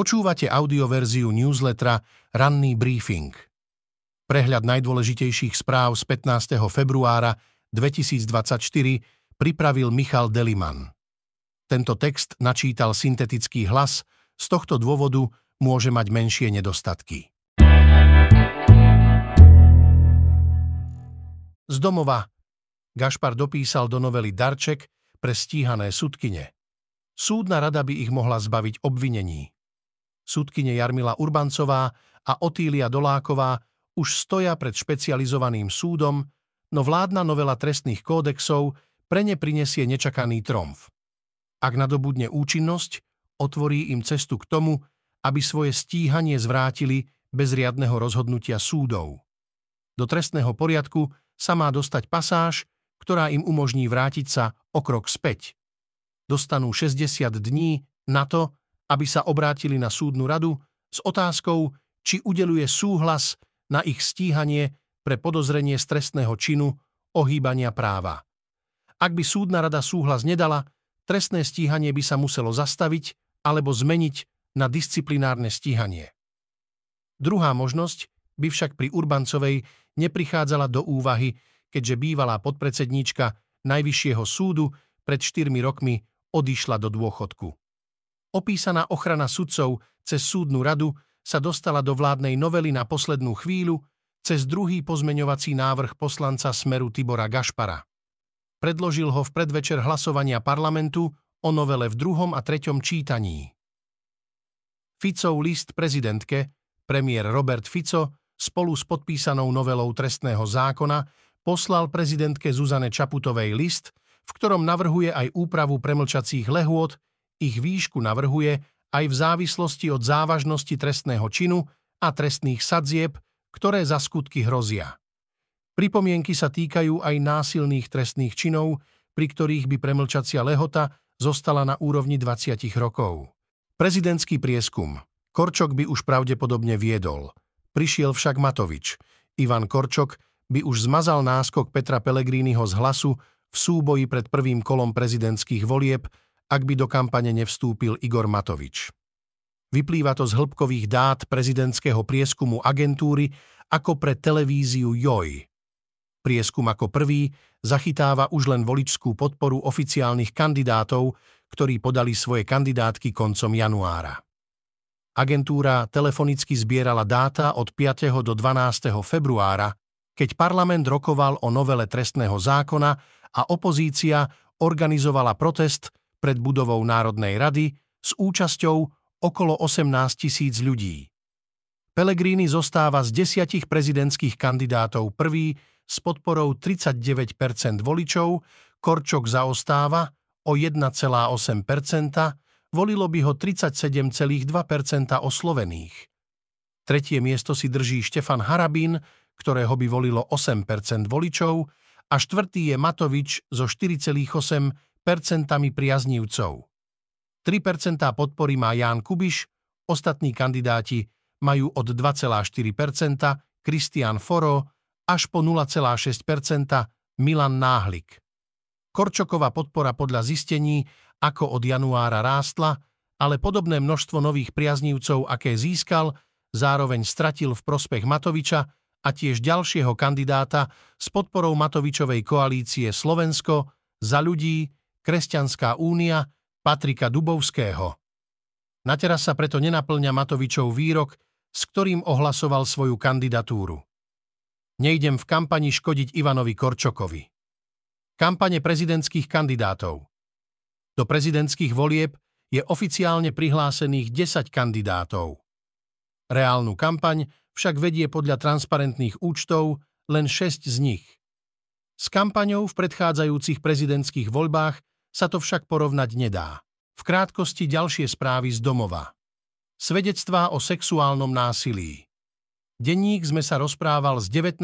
Počúvate audioverziu newslettera Ranný briefing. Prehľad najdôležitejších správ z 15. februára 2024 pripravil Michal Deliman. Tento text načítal syntetický hlas, z tohto dôvodu môže mať menšie nedostatky. Z domova Gašpar dopísal do novely Darček pre stíhané sudkine. Súdna rada by ich mohla zbaviť obvinení. Súdkyne Jarmila Urbancová a Otília Doláková už stoja pred špecializovaným súdom, no vládna novela trestných kódexov pre ne prinesie nečakaný tromf. Ak nadobudne účinnosť, otvorí im cestu k tomu, aby svoje stíhanie zvrátili bez riadneho rozhodnutia súdov. Do trestného poriadku sa má dostať pasáž, ktorá im umožní vrátiť sa o krok späť. Dostanú 60 dní na to, aby sa obrátili na súdnu radu s otázkou, či udeluje súhlas na ich stíhanie pre podozrenie z trestného činu ohýbania práva. Ak by súdna rada súhlas nedala, trestné stíhanie by sa muselo zastaviť alebo zmeniť na disciplinárne stíhanie. Druhá možnosť by však pri Urbancovej neprichádzala do úvahy, keďže bývalá podpredsedníčka Najvyššieho súdu pred 4 rokmi odišla do dôchodku. Opísaná ochrana sudcov cez súdnu radu sa dostala do vládnej novely na poslednú chvíľu cez druhý pozmeňovací návrh poslanca Smeru Tibora Gašpara. Predložil ho v predvečer hlasovania parlamentu o novele v druhom a treťom čítaní. Ficov list prezidentke, premiér Robert Fico, spolu s podpísanou novelou trestného zákona poslal prezidentke Zuzane Čaputovej list, v ktorom navrhuje aj úpravu premlčacích lehôd ich výšku navrhuje aj v závislosti od závažnosti trestného činu a trestných sadzieb, ktoré za skutky hrozia. Pripomienky sa týkajú aj násilných trestných činov, pri ktorých by premlčacia lehota zostala na úrovni 20 rokov. Prezidentský prieskum. Korčok by už pravdepodobne viedol. Prišiel však Matovič. Ivan Korčok by už zmazal náskok Petra Pellegriniho z hlasu v súboji pred prvým kolom prezidentských volieb ak by do kampane nevstúpil Igor Matovič. Vyplýva to z hĺbkových dát prezidentského prieskumu agentúry ako pre televíziu JOJ. Prieskum ako prvý zachytáva už len voličskú podporu oficiálnych kandidátov, ktorí podali svoje kandidátky koncom januára. Agentúra telefonicky zbierala dáta od 5. do 12. februára, keď parlament rokoval o novele trestného zákona a opozícia organizovala protest pred budovou Národnej rady s účasťou okolo 18 tisíc ľudí. Pellegrini zostáva z desiatich prezidentských kandidátov prvý s podporou 39% voličov, Korčok zaostáva o 1,8% volilo by ho 37,2% oslovených. Tretie miesto si drží Štefan Harabín, ktorého by volilo 8% voličov, a štvrtý je Matovič so 4,8 percentami priaznívcov. 3% podpory má Ján Kubiš, ostatní kandidáti majú od 2,4%, Kristian Foro až po 0,6% Milan Náhlik. Korčoková podpora podľa zistení ako od januára rástla, ale podobné množstvo nových priaznívcov, aké získal, zároveň stratil v prospech Matoviča a tiež ďalšieho kandidáta s podporou Matovičovej koalície Slovensko za ľudí Kresťanská únia Patrika Dubovského. Na teraz sa preto nenaplňa Matovičov výrok, s ktorým ohlasoval svoju kandidatúru. Nejdem v kampani škodiť Ivanovi Korčokovi. Kampane prezidentských kandidátov. Do prezidentských volieb je oficiálne prihlásených 10 kandidátov. Reálnu kampaň však vedie podľa transparentných účtov len 6 z nich. S kampaňou v predchádzajúcich prezidentských voľbách sa to však porovnať nedá. V krátkosti ďalšie správy z domova. Svedectvá o sexuálnom násilí. Denník sme sa rozprával s 19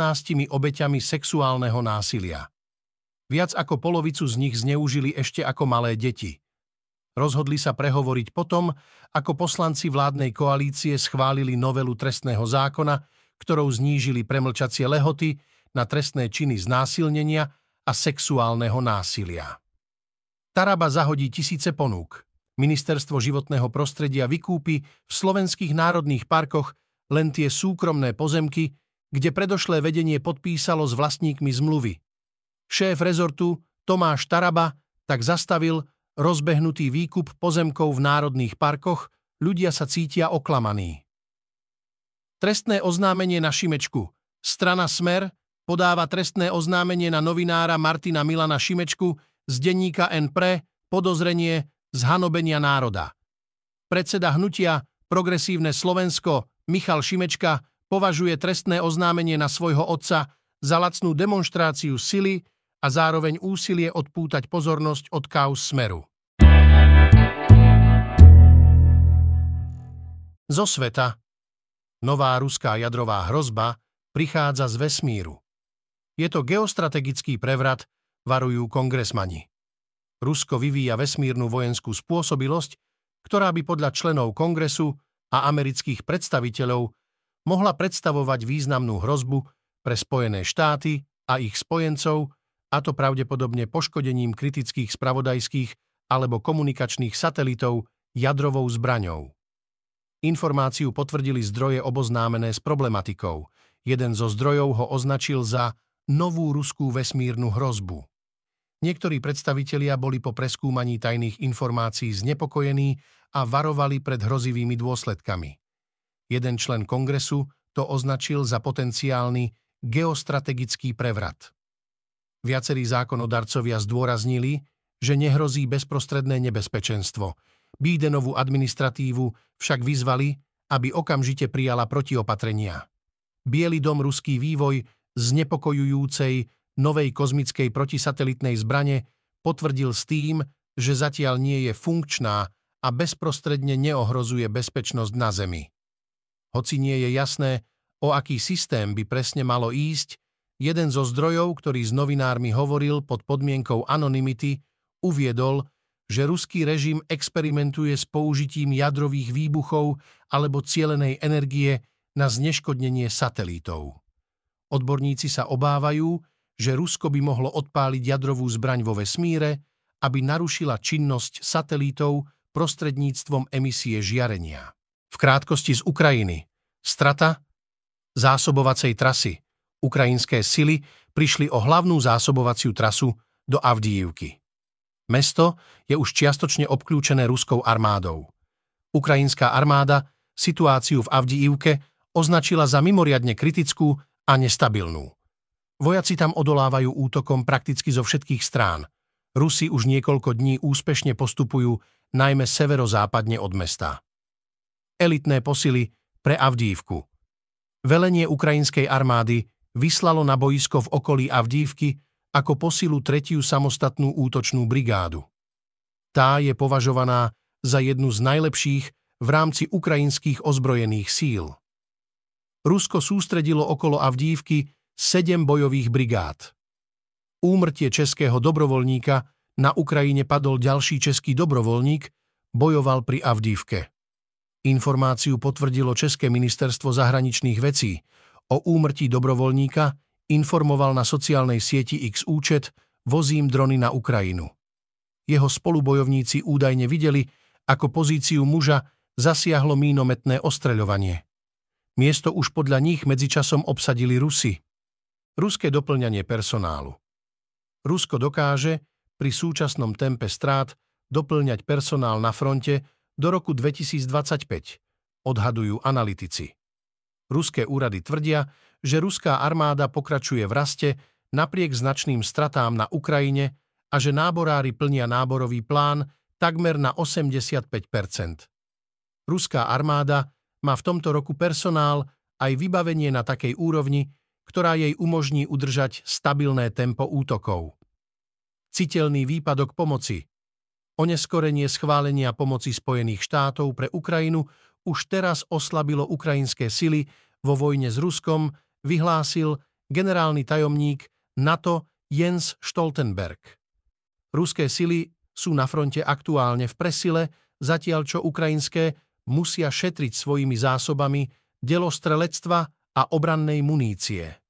obeťami sexuálneho násilia. Viac ako polovicu z nich zneužili ešte ako malé deti. Rozhodli sa prehovoriť potom, ako poslanci vládnej koalície schválili novelu trestného zákona, ktorou znížili premlčacie lehoty na trestné činy znásilnenia a sexuálneho násilia. Taraba zahodí tisíce ponúk. Ministerstvo životného prostredia vykúpi v slovenských národných parkoch len tie súkromné pozemky, kde predošlé vedenie podpísalo s vlastníkmi zmluvy. Šéf rezortu Tomáš Taraba tak zastavil rozbehnutý výkup pozemkov v národných parkoch, ľudia sa cítia oklamaní. Trestné oznámenie na Šimečku. Strana Smer podáva trestné oznámenie na novinára Martina Milana Šimečku z denníka NPRE podozrenie z hanobenia národa. Predseda hnutia Progresívne Slovensko Michal Šimečka považuje trestné oznámenie na svojho otca za lacnú demonstráciu sily a zároveň úsilie odpútať pozornosť od kaus smeru. Zo sveta Nová ruská jadrová hrozba prichádza z vesmíru. Je to geostrategický prevrat, varujú kongresmani. Rusko vyvíja vesmírnu vojenskú spôsobilosť, ktorá by podľa členov kongresu a amerických predstaviteľov mohla predstavovať významnú hrozbu pre Spojené štáty a ich spojencov, a to pravdepodobne poškodením kritických spravodajských alebo komunikačných satelitov jadrovou zbraňou. Informáciu potvrdili zdroje oboznámené s problematikou. Jeden zo zdrojov ho označil za novú ruskú vesmírnu hrozbu. Niektorí predstavitelia boli po preskúmaní tajných informácií znepokojení a varovali pred hrozivými dôsledkami. Jeden člen kongresu to označil za potenciálny geostrategický prevrat. Viacerí zákonodarcovia zdôraznili, že nehrozí bezprostredné nebezpečenstvo. Bidenovú administratívu však vyzvali, aby okamžite prijala protiopatrenia. Bielý dom ruský vývoj znepokojujúcej novej kozmickej protisatelitnej zbrane potvrdil s tým, že zatiaľ nie je funkčná a bezprostredne neohrozuje bezpečnosť na Zemi. Hoci nie je jasné, o aký systém by presne malo ísť, jeden zo zdrojov, ktorý s novinármi hovoril pod podmienkou anonymity, uviedol, že ruský režim experimentuje s použitím jadrových výbuchov alebo cielenej energie na zneškodnenie satelítov. Odborníci sa obávajú, že Rusko by mohlo odpáliť jadrovú zbraň vo vesmíre, aby narušila činnosť satelítov prostredníctvom emisie žiarenia. V krátkosti z Ukrajiny. Strata zásobovacej trasy. Ukrajinské sily prišli o hlavnú zásobovaciu trasu do Avdijivky. Mesto je už čiastočne obklúčené ruskou armádou. Ukrajinská armáda situáciu v Avdijivke označila za mimoriadne kritickú a nestabilnú. Vojaci tam odolávajú útokom prakticky zo všetkých strán. Rusi už niekoľko dní úspešne postupujú najmä severozápadne od mesta. Elitné posily pre Avdívku. Velenie ukrajinskej armády vyslalo na boisko v okolí Avdívky ako posilu tretiu samostatnú útočnú brigádu. Tá je považovaná za jednu z najlepších v rámci ukrajinských ozbrojených síl. Rusko sústredilo okolo Avdívky sedem bojových brigád. Úmrtie českého dobrovoľníka na Ukrajine padol ďalší český dobrovoľník, bojoval pri Avdívke. Informáciu potvrdilo České ministerstvo zahraničných vecí. O úmrtí dobrovoľníka informoval na sociálnej sieti X účet Vozím drony na Ukrajinu. Jeho spolubojovníci údajne videli, ako pozíciu muža zasiahlo mínometné ostreľovanie. Miesto už podľa nich medzičasom obsadili Rusy. Ruské doplňanie personálu. Rusko dokáže pri súčasnom tempe strát doplňať personál na fronte do roku 2025, odhadujú analytici. Ruské úrady tvrdia, že ruská armáda pokračuje v raste napriek značným stratám na Ukrajine a že náborári plnia náborový plán takmer na 85% Ruská armáda má v tomto roku personál aj vybavenie na takej úrovni, ktorá jej umožní udržať stabilné tempo útokov. Citeľný výpadok pomoci. Oneskorenie schválenia pomoci Spojených štátov pre Ukrajinu už teraz oslabilo ukrajinské sily vo vojne s Ruskom, vyhlásil generálny tajomník NATO Jens Stoltenberg. Ruské sily sú na fronte aktuálne v presile, zatiaľ čo ukrajinské musia šetriť svojimi zásobami delostrelectva a obrannej munície.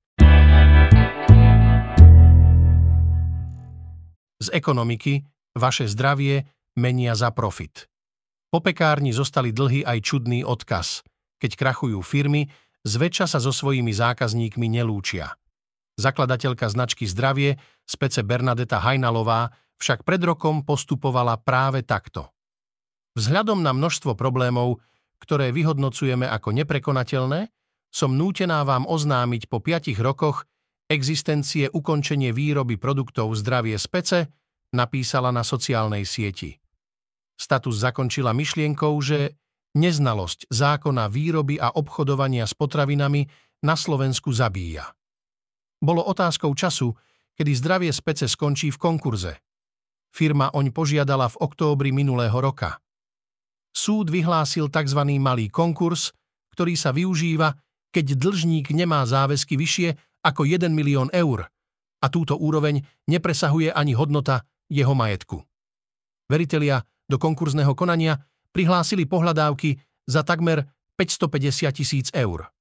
Z ekonomiky vaše zdravie menia za profit. Po pekárni zostali dlhy aj čudný odkaz. Keď krachujú firmy, zväčša sa so svojimi zákazníkmi nelúčia. Zakladateľka značky Zdravie, spece Bernadeta Hajnalová, však pred rokom postupovala práve takto. Vzhľadom na množstvo problémov, ktoré vyhodnocujeme ako neprekonateľné, som nútená vám oznámiť po piatich rokoch existencie ukončenie výroby produktov zdravie z pece, napísala na sociálnej sieti. Status zakončila myšlienkou, že neznalosť zákona výroby a obchodovania s potravinami na Slovensku zabíja. Bolo otázkou času, kedy zdravie z skončí v konkurze. Firma oň požiadala v októbri minulého roka. Súd vyhlásil tzv. malý konkurs, ktorý sa využíva, keď dlžník nemá záväzky vyššie ako 1 milión eur a túto úroveň nepresahuje ani hodnota jeho majetku. Veritelia do konkurzného konania prihlásili pohľadávky za takmer 550 tisíc eur.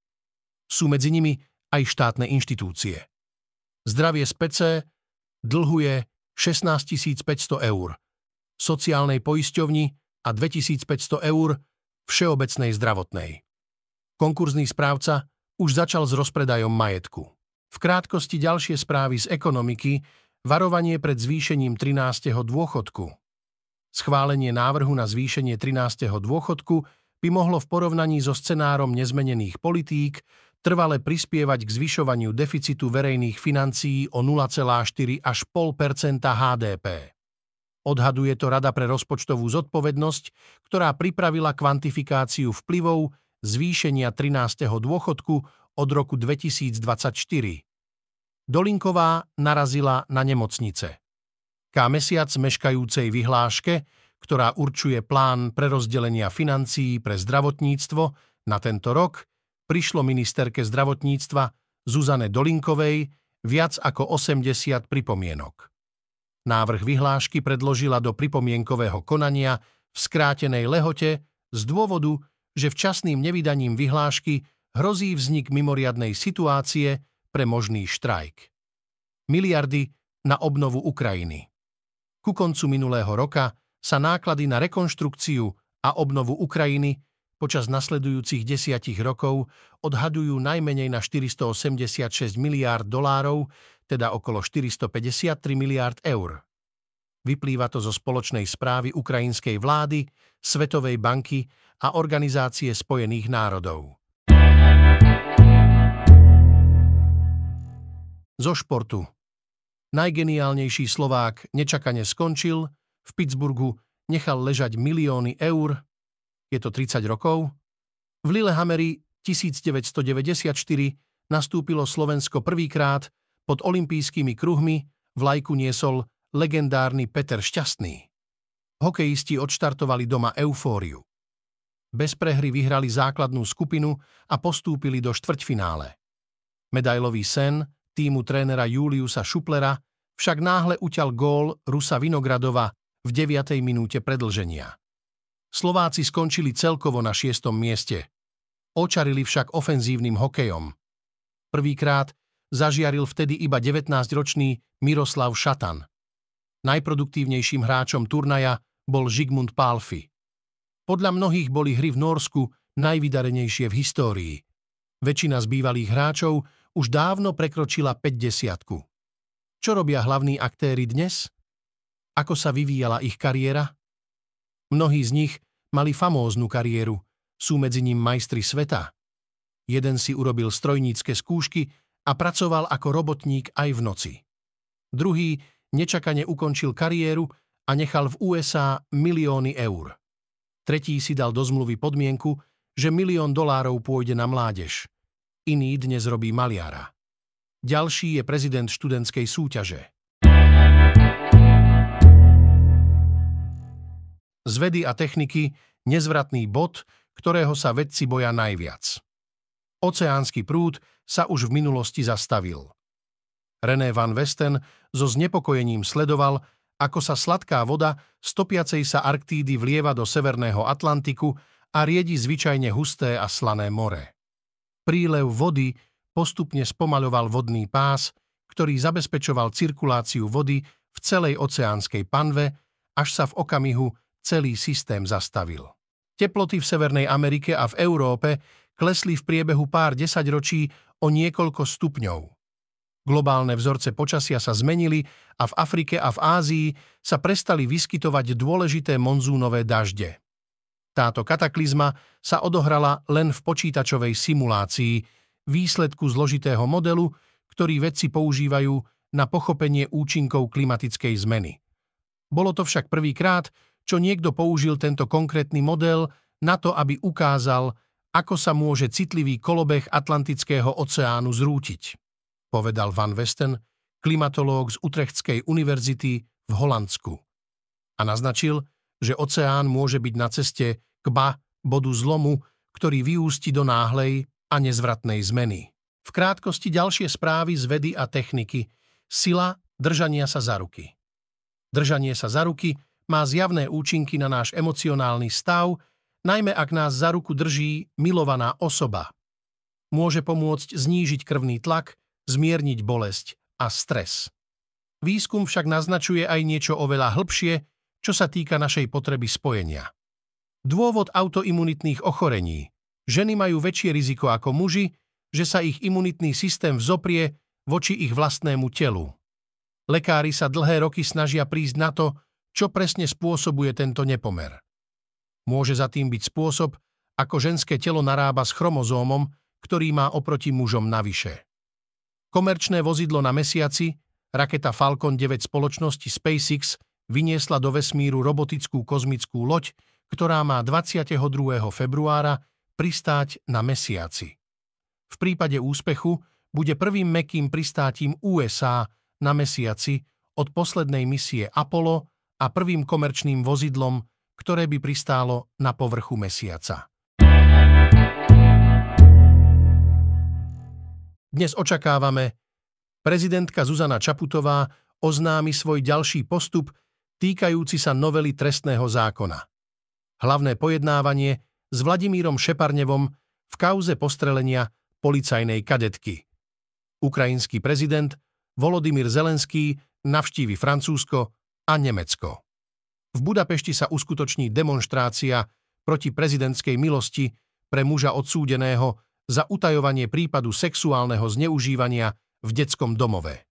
Sú medzi nimi aj štátne inštitúcie. Zdravie z PC dlhuje 16 500 eur, sociálnej poisťovni a 2500 eur všeobecnej zdravotnej. Konkurzný správca už začal s rozpredajom majetku. V krátkosti ďalšie správy z ekonomiky, varovanie pred zvýšením 13. dôchodku. Schválenie návrhu na zvýšenie 13. dôchodku by mohlo v porovnaní so scenárom nezmenených politík trvale prispievať k zvyšovaniu deficitu verejných financií o 0,4 až 0,5 HDP. Odhaduje to Rada pre rozpočtovú zodpovednosť, ktorá pripravila kvantifikáciu vplyvov zvýšenia 13. dôchodku od roku 2024. Dolinková narazila na nemocnice. Ká mesiac meškajúcej vyhláške, ktorá určuje plán prerozdelenia financií pre zdravotníctvo na tento rok, prišlo ministerke zdravotníctva Zuzane Dolinkovej viac ako 80 pripomienok. Návrh vyhlášky predložila do pripomienkového konania v skrátenej lehote z dôvodu, že včasným nevydaním vyhlášky hrozí vznik mimoriadnej situácie pre možný štrajk. Miliardy na obnovu Ukrajiny. Ku koncu minulého roka sa náklady na rekonštrukciu a obnovu Ukrajiny počas nasledujúcich desiatich rokov odhadujú najmenej na 486 miliárd dolárov, teda okolo 453 miliárd eur. Vyplýva to zo spoločnej správy ukrajinskej vlády, Svetovej banky a Organizácie spojených národov. Zo športu. Najgeniálnejší Slovák nečakane skončil, v Pittsburghu nechal ležať milióny eur, je to 30 rokov, v Lillehammeri 1994 nastúpilo Slovensko prvýkrát pod olympijskými kruhmi vlajku niesol legendárny Peter Šťastný. Hokejisti odštartovali doma eufóriu. Bez prehry vyhrali základnú skupinu a postúpili do štvrťfinále. Medailový sen týmu trénera Juliusa Šuplera však náhle uťal gól Rusa Vinogradova v 9. minúte predlženia. Slováci skončili celkovo na šiestom mieste. Očarili však ofenzívnym hokejom. Prvýkrát zažiaril vtedy iba 19-ročný Miroslav Šatan. Najproduktívnejším hráčom turnaja bol Žigmund Pálfi. Podľa mnohých boli hry v Norsku najvydarenejšie v histórii. Väčšina z bývalých hráčov už dávno prekročila 50 Čo robia hlavní aktéry dnes? Ako sa vyvíjala ich kariéra? Mnohí z nich mali famóznu kariéru, sú medzi ním majstri sveta. Jeden si urobil strojnícke skúšky a pracoval ako robotník aj v noci. Druhý nečakane ukončil kariéru a nechal v USA milióny eur. Tretí si dal do zmluvy podmienku, že milión dolárov pôjde na mládež. Iný dnes robí maliara. Ďalší je prezident študentskej súťaže. Z vedy a techniky nezvratný bod, ktorého sa vedci boja najviac. Oceánsky prúd sa už v minulosti zastavil. René van Westen so znepokojením sledoval, ako sa sladká voda stopiacej sa Arktídy vlieva do Severného Atlantiku a riedi zvyčajne husté a slané more. Prílev vody postupne spomaľoval vodný pás, ktorý zabezpečoval cirkuláciu vody v celej oceánskej panve, až sa v okamihu celý systém zastavil. Teploty v Severnej Amerike a v Európe klesli v priebehu pár desaťročí o niekoľko stupňov. Globálne vzorce počasia sa zmenili a v Afrike a v Ázii sa prestali vyskytovať dôležité monzúnové dažde. Táto kataklizma sa odohrala len v počítačovej simulácii, výsledku zložitého modelu, ktorý vedci používajú na pochopenie účinkov klimatickej zmeny. Bolo to však prvýkrát, čo niekto použil tento konkrétny model na to, aby ukázal, ako sa môže citlivý kolobeh Atlantického oceánu zrútiť, povedal Van Westen, klimatológ z Utrechtskej univerzity v Holandsku. A naznačil, že oceán môže byť na ceste k ba bodu zlomu, ktorý vyústi do náhlej a nezvratnej zmeny. V krátkosti ďalšie správy z vedy a techniky. Sila držania sa za ruky. Držanie sa za ruky má zjavné účinky na náš emocionálny stav, najmä ak nás za ruku drží milovaná osoba. Môže pomôcť znížiť krvný tlak, zmierniť bolesť a stres. Výskum však naznačuje aj niečo oveľa hĺbšie, čo sa týka našej potreby spojenia. Dôvod autoimunitných ochorení. Ženy majú väčšie riziko ako muži, že sa ich imunitný systém vzoprie voči ich vlastnému telu. Lekári sa dlhé roky snažia prísť na to, čo presne spôsobuje tento nepomer. Môže za tým byť spôsob, ako ženské telo narába s chromozómom, ktorý má oproti mužom navyše. Komerčné vozidlo na mesiaci, raketa Falcon 9 spoločnosti SpaceX, vyniesla do vesmíru robotickú kozmickú loď, ktorá má 22. februára pristáť na mesiaci. V prípade úspechu bude prvým mekým pristátím USA na mesiaci od poslednej misie Apollo a prvým komerčným vozidlom, ktoré by pristálo na povrchu mesiaca. Dnes očakávame, prezidentka Zuzana Čaputová oznámi svoj ďalší postup týkajúci sa novely trestného zákona. Hlavné pojednávanie s Vladimírom Šeparnevom v kauze postrelenia policajnej kadetky. Ukrajinský prezident Volodymyr Zelenský navštívi Francúzsko a Nemecko. V Budapešti sa uskutoční demonštrácia proti prezidentskej milosti pre muža odsúdeného za utajovanie prípadu sexuálneho zneužívania v detskom domove.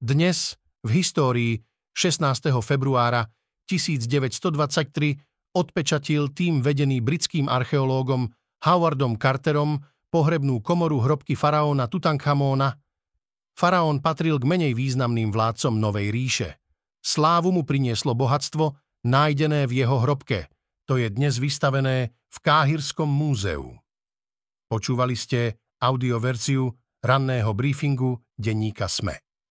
Dnes, v histórii 16. februára 1923 odpečatil tým vedený britským archeológom Howardom Carterom pohrebnú komoru hrobky faraóna Tutankhamóna. Faraón patril k menej významným vládcom Novej ríše. Slávu mu prinieslo bohatstvo, nájdené v jeho hrobke. To je dnes vystavené v Káhirskom múzeu. Počúvali ste audioverziu ranného briefingu denníka SME.